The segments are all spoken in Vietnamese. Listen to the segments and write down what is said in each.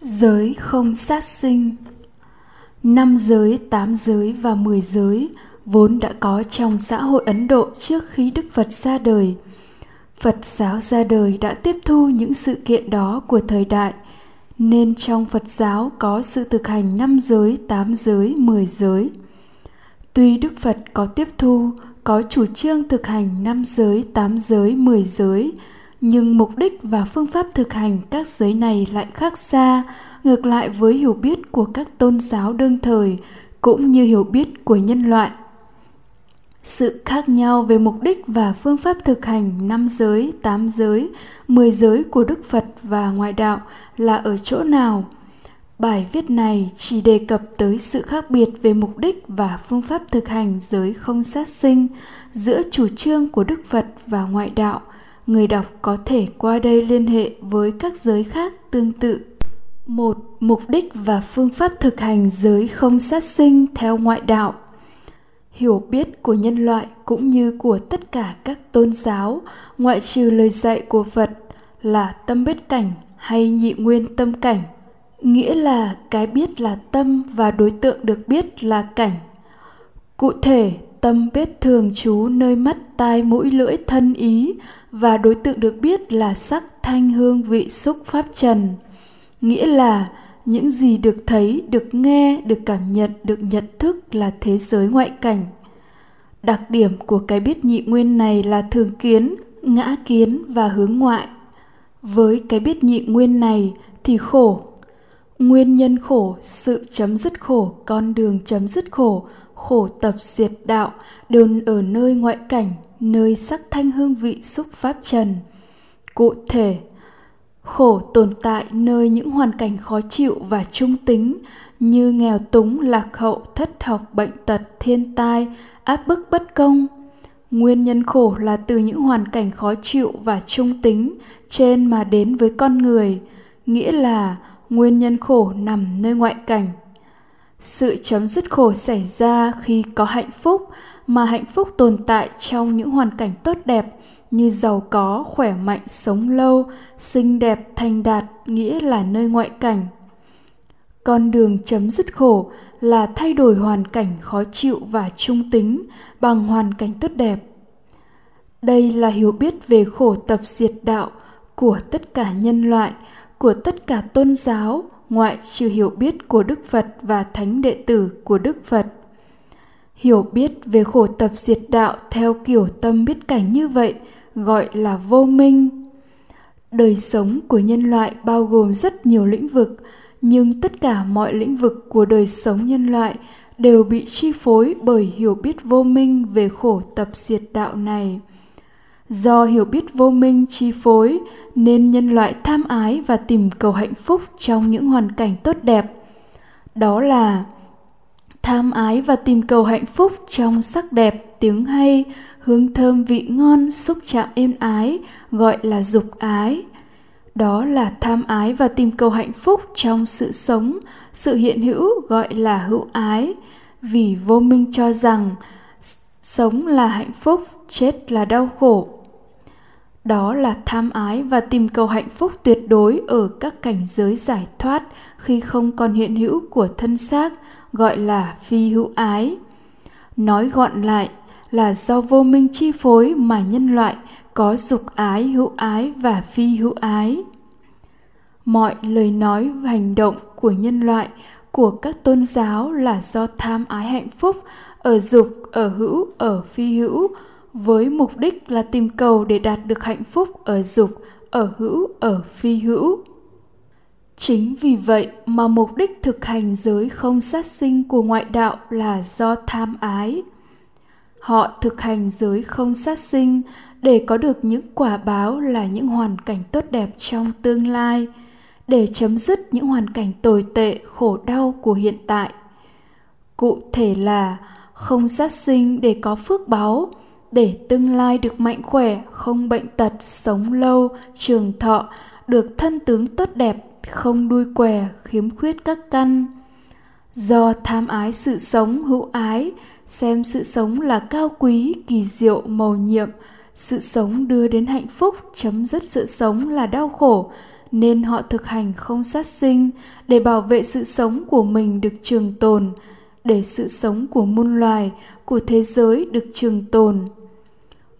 Giới không sát sinh Năm giới, tám giới và mười giới vốn đã có trong xã hội Ấn Độ trước khi Đức Phật ra đời. Phật giáo ra đời đã tiếp thu những sự kiện đó của thời đại, nên trong Phật giáo có sự thực hành năm giới, tám giới, mười giới. Tuy Đức Phật có tiếp thu, có chủ trương thực hành năm giới, tám giới, mười giới, nhưng mục đích và phương pháp thực hành các giới này lại khác xa ngược lại với hiểu biết của các tôn giáo đương thời cũng như hiểu biết của nhân loại sự khác nhau về mục đích và phương pháp thực hành năm giới, tám giới, mười giới của Đức Phật và ngoại đạo là ở chỗ nào? Bài viết này chỉ đề cập tới sự khác biệt về mục đích và phương pháp thực hành giới không sát sinh giữa chủ trương của Đức Phật và ngoại đạo – người đọc có thể qua đây liên hệ với các giới khác tương tự. Một, mục đích và phương pháp thực hành giới không sát sinh theo ngoại đạo. Hiểu biết của nhân loại cũng như của tất cả các tôn giáo, ngoại trừ lời dạy của phật, là tâm biết cảnh hay nhị nguyên tâm cảnh. Nghĩa là cái biết là tâm và đối tượng được biết là cảnh. Cụ thể tâm biết thường trú nơi mắt tai mũi lưỡi thân ý, và đối tượng được biết là sắc thanh hương vị xúc pháp trần. Nghĩa là, những gì được thấy, được nghe, được cảm nhận, được nhận thức là thế giới ngoại cảnh. Đặc điểm của cái biết nhị nguyên này là thường kiến, ngã kiến và hướng ngoại. Với cái biết nhị nguyên này thì khổ. Nguyên nhân khổ, sự chấm dứt khổ, con đường chấm dứt khổ khổ tập diệt đạo đều ở nơi ngoại cảnh, nơi sắc thanh hương vị xúc pháp trần. Cụ thể, khổ tồn tại nơi những hoàn cảnh khó chịu và trung tính, như nghèo túng, lạc hậu, thất học, bệnh tật, thiên tai, áp bức bất công. Nguyên nhân khổ là từ những hoàn cảnh khó chịu và trung tính trên mà đến với con người, nghĩa là nguyên nhân khổ nằm nơi ngoại cảnh sự chấm dứt khổ xảy ra khi có hạnh phúc, mà hạnh phúc tồn tại trong những hoàn cảnh tốt đẹp như giàu có, khỏe mạnh, sống lâu, xinh đẹp, thành đạt, nghĩa là nơi ngoại cảnh. Con đường chấm dứt khổ là thay đổi hoàn cảnh khó chịu và trung tính bằng hoàn cảnh tốt đẹp. Đây là hiểu biết về khổ tập diệt đạo của tất cả nhân loại, của tất cả tôn giáo ngoại trừ hiểu biết của Đức Phật và thánh đệ tử của Đức Phật. Hiểu biết về khổ tập diệt đạo theo kiểu tâm biết cảnh như vậy gọi là vô minh. Đời sống của nhân loại bao gồm rất nhiều lĩnh vực, nhưng tất cả mọi lĩnh vực của đời sống nhân loại đều bị chi phối bởi hiểu biết vô minh về khổ tập diệt đạo này do hiểu biết vô minh chi phối, nên nhân loại tham ái và tìm cầu hạnh phúc trong những hoàn cảnh tốt đẹp. Đó là tham ái và tìm cầu hạnh phúc trong sắc đẹp, tiếng hay, hương thơm vị ngon, xúc chạm êm ái, gọi là dục ái. Đó là tham ái và tìm cầu hạnh phúc trong sự sống, sự hiện hữu, gọi là hữu ái. Vì vô minh cho rằng sống là hạnh phúc chết là đau khổ. Đó là tham ái và tìm cầu hạnh phúc tuyệt đối ở các cảnh giới giải thoát khi không còn hiện hữu của thân xác, gọi là phi hữu ái. Nói gọn lại là do vô minh chi phối mà nhân loại có dục ái, hữu ái và phi hữu ái. Mọi lời nói và hành động của nhân loại, của các tôn giáo là do tham ái hạnh phúc, ở dục, ở hữu, ở phi hữu với mục đích là tìm cầu để đạt được hạnh phúc ở dục, ở hữu, ở phi hữu. Chính vì vậy mà mục đích thực hành giới không sát sinh của ngoại đạo là do tham ái. Họ thực hành giới không sát sinh để có được những quả báo là những hoàn cảnh tốt đẹp trong tương lai, để chấm dứt những hoàn cảnh tồi tệ, khổ đau của hiện tại. Cụ thể là không sát sinh để có phước báo để tương lai được mạnh khỏe, không bệnh tật, sống lâu, trường thọ, được thân tướng tốt đẹp, không đuôi què, khiếm khuyết các căn. Do tham ái sự sống hữu ái, xem sự sống là cao quý, kỳ diệu, màu nhiệm, sự sống đưa đến hạnh phúc, chấm dứt sự sống là đau khổ, nên họ thực hành không sát sinh để bảo vệ sự sống của mình được trường tồn. Để sự sống của muôn loài của thế giới được trường tồn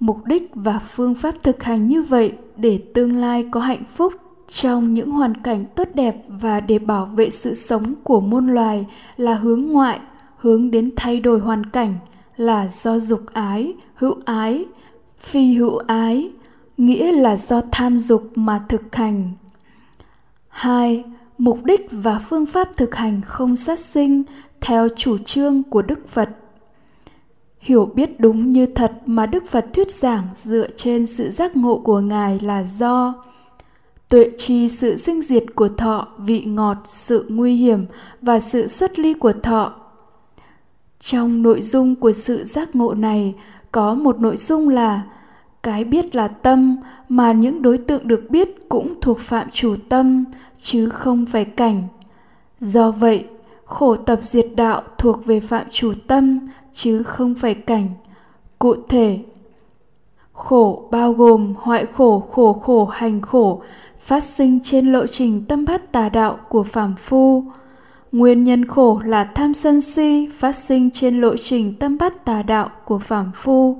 mục đích và phương pháp thực hành như vậy để tương lai có hạnh phúc trong những hoàn cảnh tốt đẹp và để bảo vệ sự sống của môn loài là hướng ngoại, hướng đến thay đổi hoàn cảnh là do dục ái, hữu ái, phi hữu ái, nghĩa là do tham dục mà thực hành. Hai, mục đích và phương pháp thực hành không sát sinh theo chủ trương của đức phật hiểu biết đúng như thật mà đức phật thuyết giảng dựa trên sự giác ngộ của ngài là do. Tuệ trì sự sinh diệt của thọ, vị ngọt, sự nguy hiểm và sự xuất ly của thọ. Trong nội dung của sự giác ngộ này, có một nội dung là cái biết là tâm mà những đối tượng được biết cũng thuộc phạm chủ tâm, chứ không phải cảnh. Do vậy khổ tập diệt đạo thuộc về phạm chủ tâm, chứ không phải cảnh. Cụ thể, khổ bao gồm hoại khổ khổ khổ, hành khổ, phát sinh trên lộ trình tâm bát tà đạo của phàm phu. Nguyên nhân khổ là tham sân si phát sinh trên lộ trình tâm bát tà đạo của phàm phu.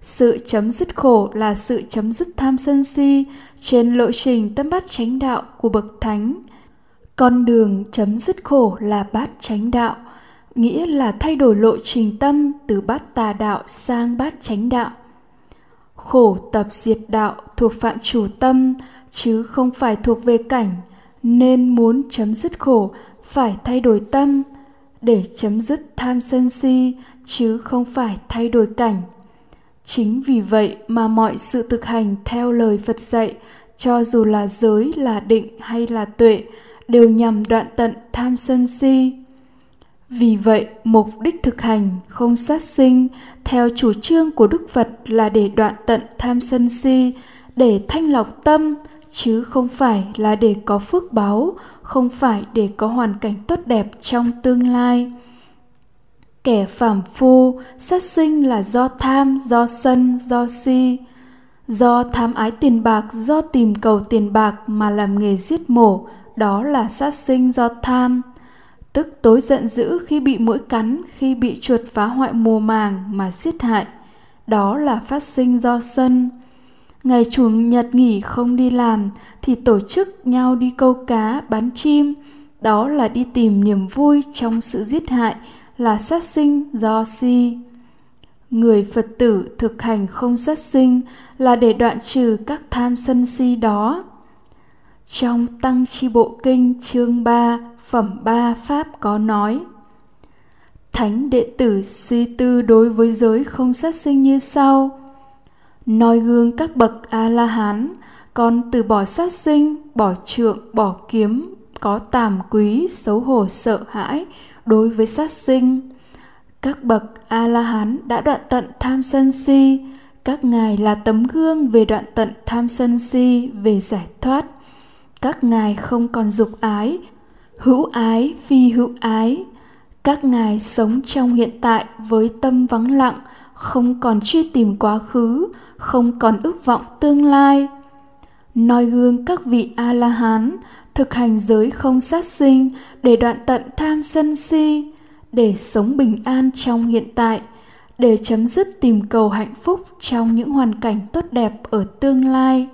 Sự chấm dứt khổ là sự chấm dứt tham sân si trên lộ trình tâm bát chánh đạo của bậc thánh con đường chấm dứt khổ là bát chánh đạo, nghĩa là thay đổi lộ trình tâm từ bát tà đạo sang bát chánh đạo. Khổ tập diệt đạo thuộc phạm chủ tâm, chứ không phải thuộc về cảnh, nên muốn chấm dứt khổ phải thay đổi tâm. Để chấm dứt tham sân si, chứ không phải thay đổi cảnh. Chính vì vậy mà mọi sự thực hành theo lời phật dạy, cho dù là giới là định hay là tuệ đều nhằm đoạn tận tham sân si. Vì vậy, mục đích thực hành không sát sinh theo chủ trương của đức phật là để đoạn tận tham sân si, để thanh lọc tâm, chứ không phải là để có phước báo, không phải để có hoàn cảnh tốt đẹp trong tương lai. Kẻ phàm phu, sát sinh là do tham, do sân, do si. Do tham ái tiền bạc, do tìm cầu tiền bạc mà làm nghề giết mổ đó là sát sinh do tham, tức tối giận dữ khi bị mũi cắn, khi bị chuột phá hoại mùa màng mà giết hại, đó là phát sinh do sân. Ngày chủ nhật nghỉ không đi làm thì tổ chức nhau đi câu cá, bán chim, đó là đi tìm niềm vui trong sự giết hại, là sát sinh do si. Người phật tử thực hành không sát sinh là để đoạn trừ các tham sân si đó trong tăng chi bộ kinh, chương 3 phẩm 3 pháp có nói, Thánh đệ tử suy tư đối với giới không sát sinh như sau. Noi gương các bậc a la hán con từ bỏ sát sinh, bỏ trượng, bỏ kiếm, có tàm quý, xấu hổ, sợ hãi đối với sát sinh. Các bậc a la hán đã đoạn tận tham sân si, các ngài là tấm gương về đoạn tận tham sân si, về giải thoát các ngài không còn dục ái. Hữu ái, phi hữu ái. Các ngài sống trong hiện tại với tâm vắng lặng, không còn truy tìm quá khứ, không còn ước vọng tương lai. Noi gương các vị a la hán thực hành giới không sát sinh để đoạn tận tham sân si, để sống bình an trong hiện tại, để chấm dứt tìm cầu hạnh phúc trong những hoàn cảnh tốt đẹp ở tương lai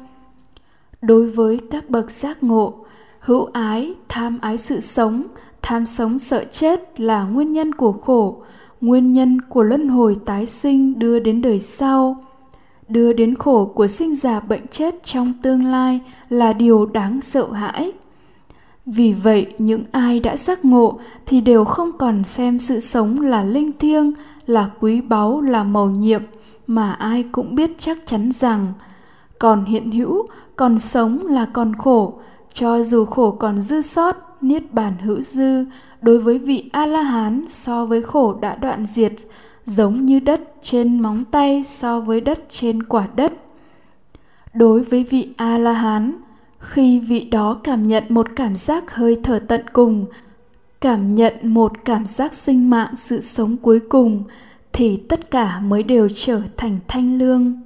đối với các bậc giác ngộ. Hữu ái, tham ái sự sống, tham sống sợ chết là nguyên nhân của khổ, nguyên nhân của luân hồi tái sinh đưa đến đời sau. Đưa đến khổ của sinh già bệnh chết trong tương lai là điều đáng sợ hãi. Vì vậy, những ai đã giác ngộ thì đều không còn xem sự sống là linh thiêng, là quý báu, là màu nhiệm mà ai cũng biết chắc chắn rằng. Còn hiện hữu còn sống là còn khổ, cho dù khổ còn dư sót, niết bàn hữu dư đối với vị a la hán so với khổ đã đoạn diệt, giống như đất trên móng tay so với đất trên quả đất. Đối với vị a la hán khi vị đó cảm nhận một cảm giác hơi thở tận cùng, cảm nhận một cảm giác sinh mạng sự sống cuối cùng, thì tất cả mới đều trở thành thanh lương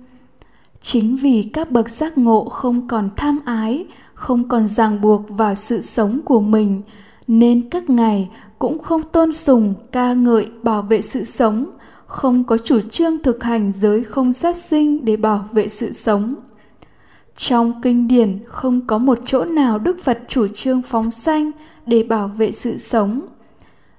chính vì các bậc giác ngộ không còn tham ái, không còn ràng buộc vào sự sống của mình, nên các ngài cũng không tôn sùng ca ngợi bảo vệ sự sống, không có chủ trương thực hành giới không sát sinh để bảo vệ sự sống. Trong kinh điển, không có một chỗ nào đức phật chủ trương phóng sanh để bảo vệ sự sống.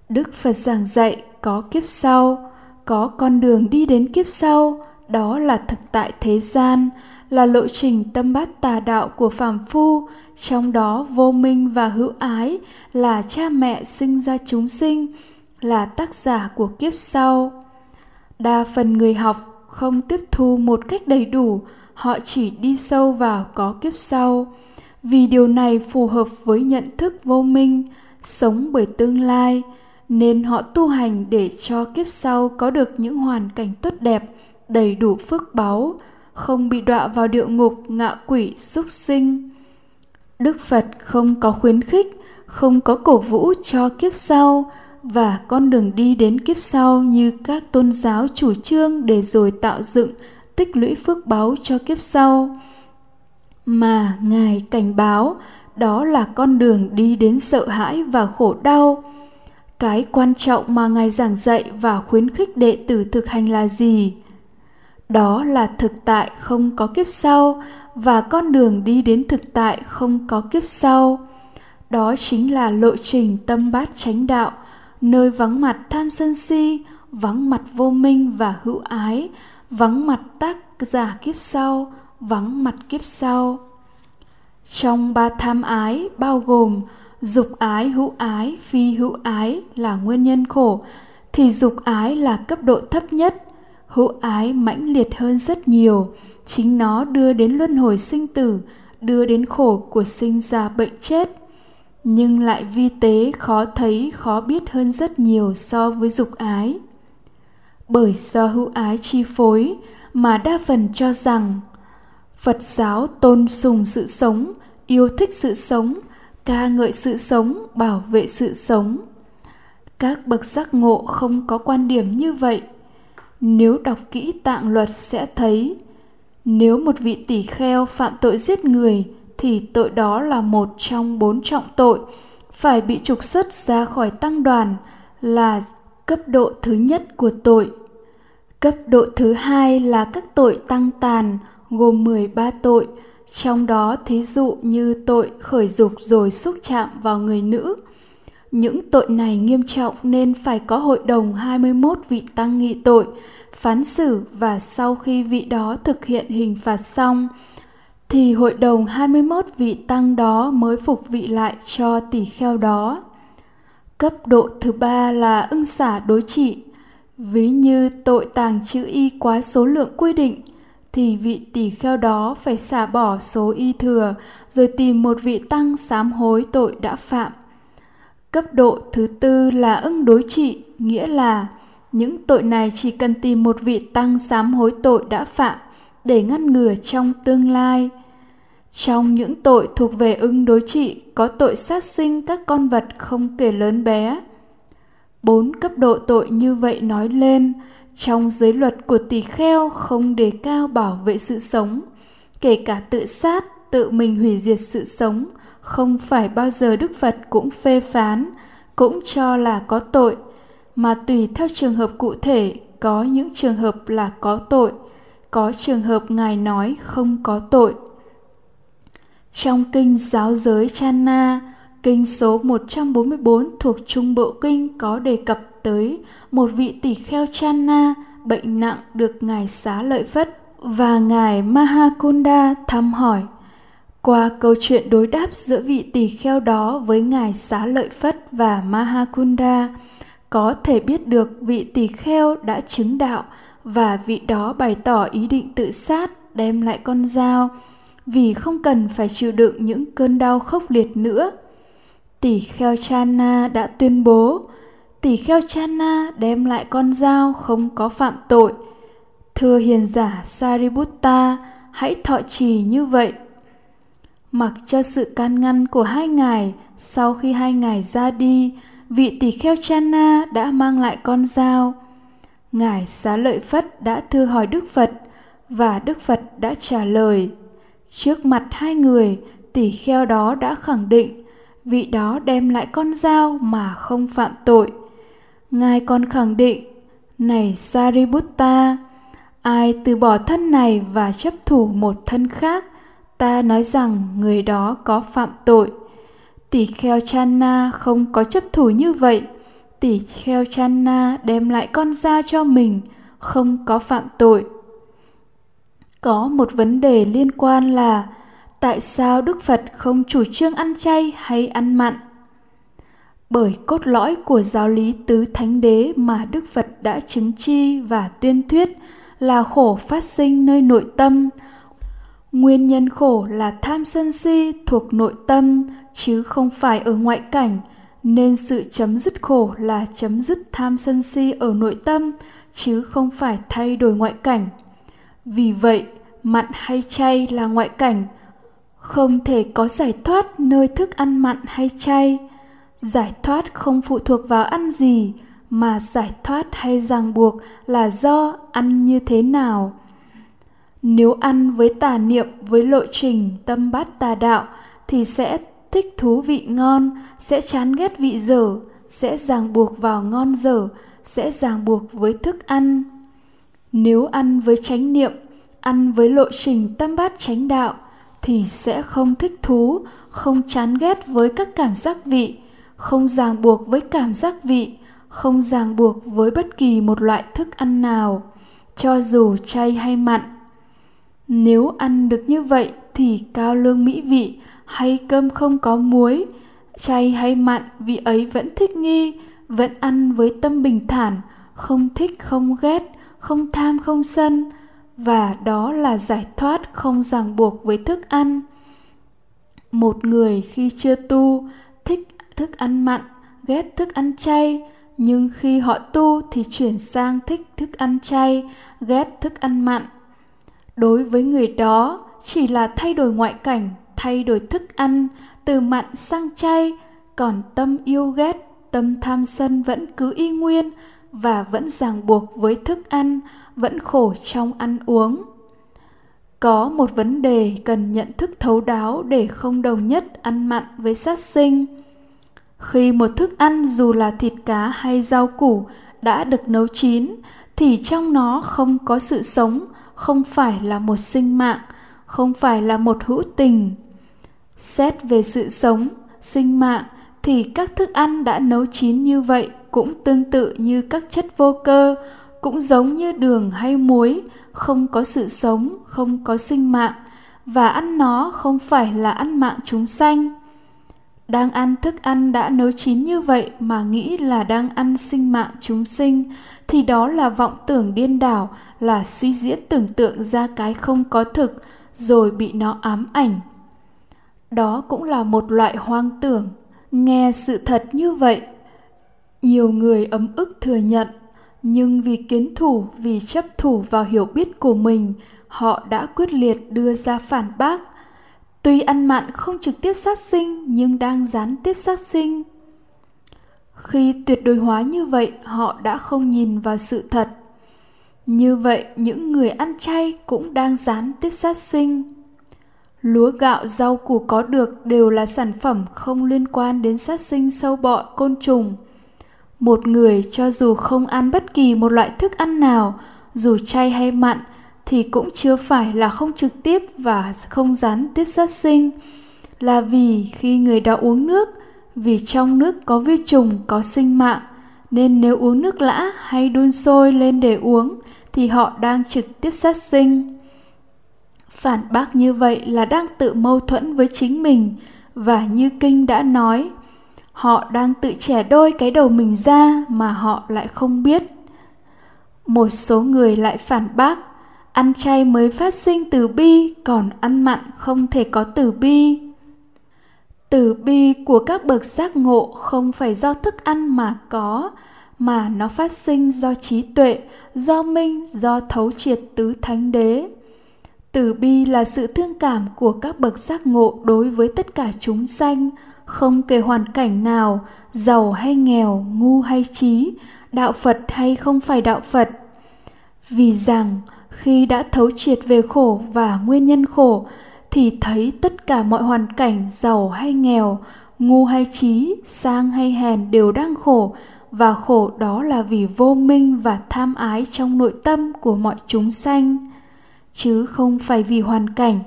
Đức phật giảng dạy có kiếp sau, có con đường đi đến kiếp sau đó là thực tại thế gian, là lộ trình tâm bát tà đạo của phàm phu. Trong đó, vô minh và hữu ái là cha mẹ sinh ra chúng sinh, là tác giả của kiếp sau. Đa phần người học không tiếp thu một cách đầy đủ, họ chỉ đi sâu vào có kiếp sau. Vì điều này phù hợp với nhận thức vô minh, sống bởi tương lai, nên họ tu hành để cho kiếp sau có được những hoàn cảnh tốt đẹp đầy đủ phước báu, không bị đọa vào địa ngục ngạ quỷ súc sinh. Đức phật không có khuyến khích, không có cổ vũ cho kiếp sau, và con đường đi đến kiếp sau như các tôn giáo chủ trương để rồi tạo dựng, tích lũy phước báu cho kiếp sau. Mà ngài cảnh báo, đó là con đường đi đến sợ hãi và khổ đau. Cái quan trọng mà ngài giảng dạy và khuyến khích đệ tử thực hành là gì? Đó là thực tại không có kiếp sau, và con đường đi đến thực tại không có kiếp sau. Đó chính là lộ trình tâm bát chánh đạo, nơi vắng mặt tham sân si, vắng mặt vô minh và hữu ái, vắng mặt tác giả kiếp sau, vắng mặt kiếp sau. Trong ba tham ái bao gồm dục ái, hữu ái, phi hữu ái là nguyên nhân khổ, thì dục ái là cấp độ thấp nhất hữu ái mãnh liệt hơn rất nhiều. Chính nó đưa đến luân hồi sinh tử, đưa đến khổ của sinh ra bệnh chết. Nhưng lại vi tế khó thấy, khó biết hơn rất nhiều so với dục ái. Bởi do hữu ái chi phối mà đa phần cho rằng, phật giáo tôn sùng sự sống, yêu thích sự sống, ca ngợi sự sống, bảo vệ sự sống. Các bậc giác ngộ không có quan điểm như vậy nếu đọc kỹ tạng luật sẽ thấy nếu một vị tỷ kheo phạm tội giết người thì tội đó là một trong bốn trọng tội phải bị trục xuất ra khỏi tăng đoàn là cấp độ thứ nhất của tội. Cấp độ thứ hai là các tội tăng tàn gồm 13 tội, trong đó thí dụ như tội khởi dục rồi xúc chạm vào người nữ. Những tội này nghiêm trọng nên phải có hội đồng 21 vị tăng nghị tội, phán xử và sau khi vị đó thực hiện hình phạt xong, thì hội đồng 21 vị tăng đó mới phục vị lại cho tỷ kheo đó. Cấp độ thứ ba là ưng xả đối trị. Ví như tội tàng chữ y quá số lượng quy định, thì vị tỷ kheo đó phải xả bỏ số y thừa rồi tìm một vị tăng sám hối tội đã phạm. Cấp độ thứ tư là ưng đối trị, nghĩa là những tội này chỉ cần tìm một vị tăng sám hối tội đã phạm để ngăn ngừa trong tương lai. Trong những tội thuộc về ưng đối trị có tội sát sinh các con vật không kể lớn bé. Bốn cấp độ tội như vậy nói lên, trong giới luật của tỳ kheo không đề cao bảo vệ sự sống, kể cả tự sát, tự mình hủy diệt sự sống, không phải bao giờ Đức Phật cũng phê phán, cũng cho là có tội, mà tùy theo trường hợp cụ thể có những trường hợp là có tội, có trường hợp Ngài nói không có tội. Trong kinh Giáo giới Channa, kinh số 144 thuộc Trung Bộ Kinh có đề cập tới một vị tỷ kheo Channa bệnh nặng được Ngài Xá Lợi Phất và Ngài Mahakunda thăm hỏi. Qua câu chuyện đối đáp giữa vị tỷ kheo đó với Ngài Xá Lợi Phất và Mahakunda, có thể biết được vị tỷ kheo đã chứng đạo và vị đó bày tỏ ý định tự sát đem lại con dao vì không cần phải chịu đựng những cơn đau khốc liệt nữa. Tỷ kheo Chana đã tuyên bố, tỷ kheo Chana đem lại con dao không có phạm tội. Thưa hiền giả Sariputta, hãy thọ trì như vậy. Mặc cho sự can ngăn của hai ngài, sau khi hai ngài ra đi, vị tỷ kheo Chana đã mang lại con dao. Ngài Xá Lợi Phất đã thưa hỏi Đức Phật, và Đức Phật đã trả lời. Trước mặt hai người, tỷ kheo đó đã khẳng định vị đó đem lại con dao mà không phạm tội. Ngài còn khẳng định, này Sariputta, ai từ bỏ thân này và chấp thủ một thân khác, ta nói rằng người đó có phạm tội. Tỷ kheo Channa không có chấp thủ như vậy. Tỷ kheo Channa đem lại con da cho mình, không có phạm tội. Có một vấn đề liên quan là tại sao Đức Phật không chủ trương ăn chay hay ăn mặn? Bởi cốt lõi của giáo lý tứ thánh đế mà Đức Phật đã chứng chi và tuyên thuyết là khổ phát sinh nơi nội tâm. Nguyên nhân khổ là tham sân si thuộc nội tâm chứ không phải ở ngoại cảnh, nên sự chấm dứt khổ là chấm dứt tham sân si ở nội tâm chứ không phải thay đổi ngoại cảnh. Vì vậy, mặn hay chay là ngoại cảnh, không thể có giải thoát nơi thức ăn mặn hay chay. Giải thoát không phụ thuộc vào ăn gì, mà giải thoát hay ràng buộc là do ăn như thế nào. Nếu ăn với tà niệm với lộ trình tâm bát tà đạo thì sẽ thích thú vị ngon, sẽ chán ghét vị dở, sẽ ràng buộc vào ngon dở, sẽ ràng buộc với thức ăn. Nếu ăn với chánh niệm ăn với lộ trình tâm bát chánh đạo thì sẽ không thích thú không chán ghét với các cảm giác vị không ràng buộc với cảm giác vị không ràng buộc với bất kỳ một loại thức ăn nào cho dù chay hay mặn nếu ăn được như vậy thì cao lương mỹ vị hay cơm không có muối, chay hay mặn, vị ấy vẫn thích nghi, vẫn ăn với tâm bình thản, không thích không ghét, không tham không sân, và đó là giải thoát không ràng buộc với thức ăn. Một người khi chưa tu thích thức ăn mặn, ghét thức ăn chay, nhưng khi họ tu thì chuyển sang thích thức ăn chay, ghét thức ăn mặn đối với người đó, chỉ là thay đổi ngoại cảnh, thay đổi thức ăn, từ mặn sang chay, còn tâm yêu ghét, tâm tham sân vẫn cứ y nguyên và vẫn ràng buộc với thức ăn, vẫn khổ trong ăn uống. Có một vấn đề cần nhận thức thấu đáo để không đồng nhất ăn mặn với sát sinh. Khi một thức ăn dù là thịt cá hay rau củ đã được nấu chín, thì trong nó không có sự sống không phải là một sinh mạng, không phải là một hữu tình. Xét về sự sống, sinh mạng, thì các thức ăn đã nấu chín như vậy cũng tương tự như các chất vô cơ, cũng giống như đường hay muối, không có sự sống, không có sinh mạng, và ăn nó không phải là ăn mạng chúng sanh đang ăn thức ăn đã nấu chín như vậy mà nghĩ là đang ăn sinh mạng chúng sinh, thì đó là vọng tưởng điên đảo, là suy diễn tưởng tượng ra cái không có thực, rồi bị nó ám ảnh. Đó cũng là một loại hoang tưởng. Nghe sự thật như vậy, nhiều người ấm ức thừa nhận, nhưng vì kiến thủ, vì chấp thủ vào hiểu biết của mình, họ đã quyết liệt đưa ra phản bác tuy ăn mặn không trực tiếp sát sinh, nhưng đang gián tiếp sát sinh. Khi tuyệt đối hóa như vậy, họ đã không nhìn vào sự thật. Như vậy, những người ăn chay cũng đang gián tiếp sát sinh. Lúa gạo rau củ có được đều là sản phẩm không liên quan đến sát sinh sâu bọ, côn trùng. Một người cho dù không ăn bất kỳ một loại thức ăn nào, dù chay hay mặn thì cũng chưa phải là không trực tiếp và không gián tiếp sát sinh, là vì khi người đó uống nước, vì trong nước có vi trùng, có sinh mạng, nên nếu uống nước lã hay đun sôi lên để uống thì họ đang trực tiếp sát sinh. Phản bác như vậy là đang tự mâu thuẫn với chính mình và như kinh đã nói, họ đang tự trẻ đôi cái đầu mình ra mà họ lại không biết. Một số người lại phản bác ăn chay mới phát sinh từ bi, còn ăn mặn không thể có từ bi. Từ bi của các bậc giác ngộ không phải do thức ăn mà có, mà nó phát sinh do trí tuệ, do minh, do thấu triệt tứ thánh đế. Từ bi là sự thương cảm của các bậc giác ngộ đối với tất cả chúng sanh, không kể hoàn cảnh nào, giàu hay nghèo, ngu hay trí đạo phật hay không phải đạo phật. Vì rằng khi đã thấu triệt về khổ và nguyên nhân khổ, thì thấy tất cả mọi hoàn cảnh giàu hay nghèo, ngu hay trí sang hay hèn đều đang khổ, và khổ đó là vì vô minh và tham ái trong nội tâm của mọi chúng sanh, chứ không phải vì hoàn cảnh.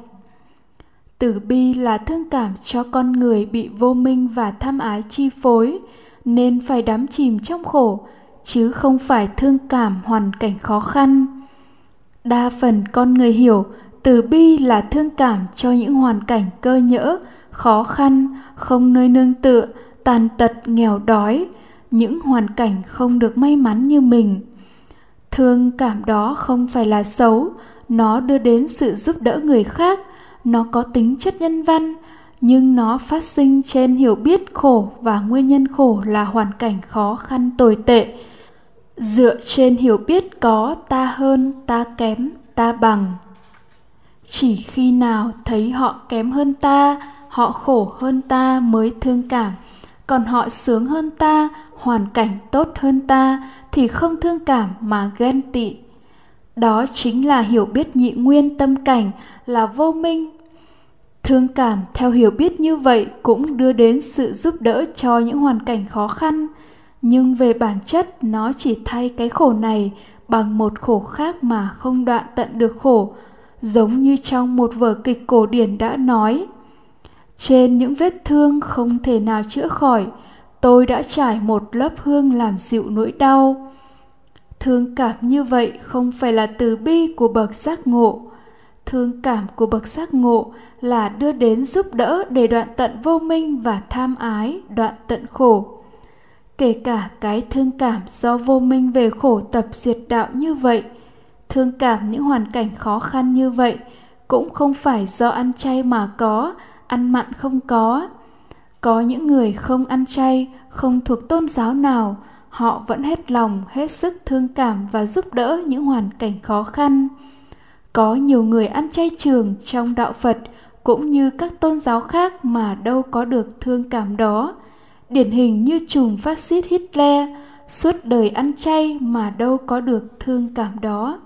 Tử bi là thương cảm cho con người bị vô minh và tham ái chi phối, nên phải đắm chìm trong khổ, chứ không phải thương cảm hoàn cảnh khó khăn đa phần con người hiểu, từ bi là thương cảm cho những hoàn cảnh cơ nhỡ, khó khăn, không nơi nương tựa, tàn tật, nghèo đói, những hoàn cảnh không được may mắn như mình. Thương cảm đó không phải là xấu, nó đưa đến sự giúp đỡ người khác, nó có tính chất nhân văn, nhưng nó phát sinh trên hiểu biết khổ và nguyên nhân khổ là hoàn cảnh khó khăn tồi tệ dựa trên hiểu biết có ta hơn, ta kém, ta bằng. Chỉ khi nào thấy họ kém hơn ta, họ khổ hơn ta mới thương cảm. Còn họ sướng hơn ta, hoàn cảnh tốt hơn ta thì không thương cảm mà ghen tị. Đó chính là hiểu biết nhị nguyên tâm cảnh là vô minh. Thương cảm theo hiểu biết như vậy cũng đưa đến sự giúp đỡ cho những hoàn cảnh khó khăn nhưng về bản chất, nó chỉ thay cái khổ này bằng một khổ khác mà không đoạn tận được khổ, giống như trong một vở kịch cổ điển đã nói. Trên những vết thương không thể nào chữa khỏi, tôi đã trải một lớp hương làm dịu nỗi đau. Thương cảm như vậy không phải là từ bi của bậc giác ngộ. Thương cảm của bậc giác ngộ là đưa đến giúp đỡ để đoạn tận vô minh và tham ái, đoạn tận khổ kể cả cái thương cảm do vô minh về khổ tập diệt đạo như vậy, thương cảm những hoàn cảnh khó khăn như vậy cũng không phải do ăn chay mà có, ăn mặn không có. Có những người không ăn chay, không thuộc tôn giáo nào, họ vẫn hết lòng, hết sức thương cảm và giúp đỡ những hoàn cảnh khó khăn. Có nhiều người ăn chay trường trong đạo phật cũng như các tôn giáo khác mà đâu có được thương cảm đó điển hình như trùm phát xít hitler, suốt đời ăn chay mà đâu có được thương cảm đó.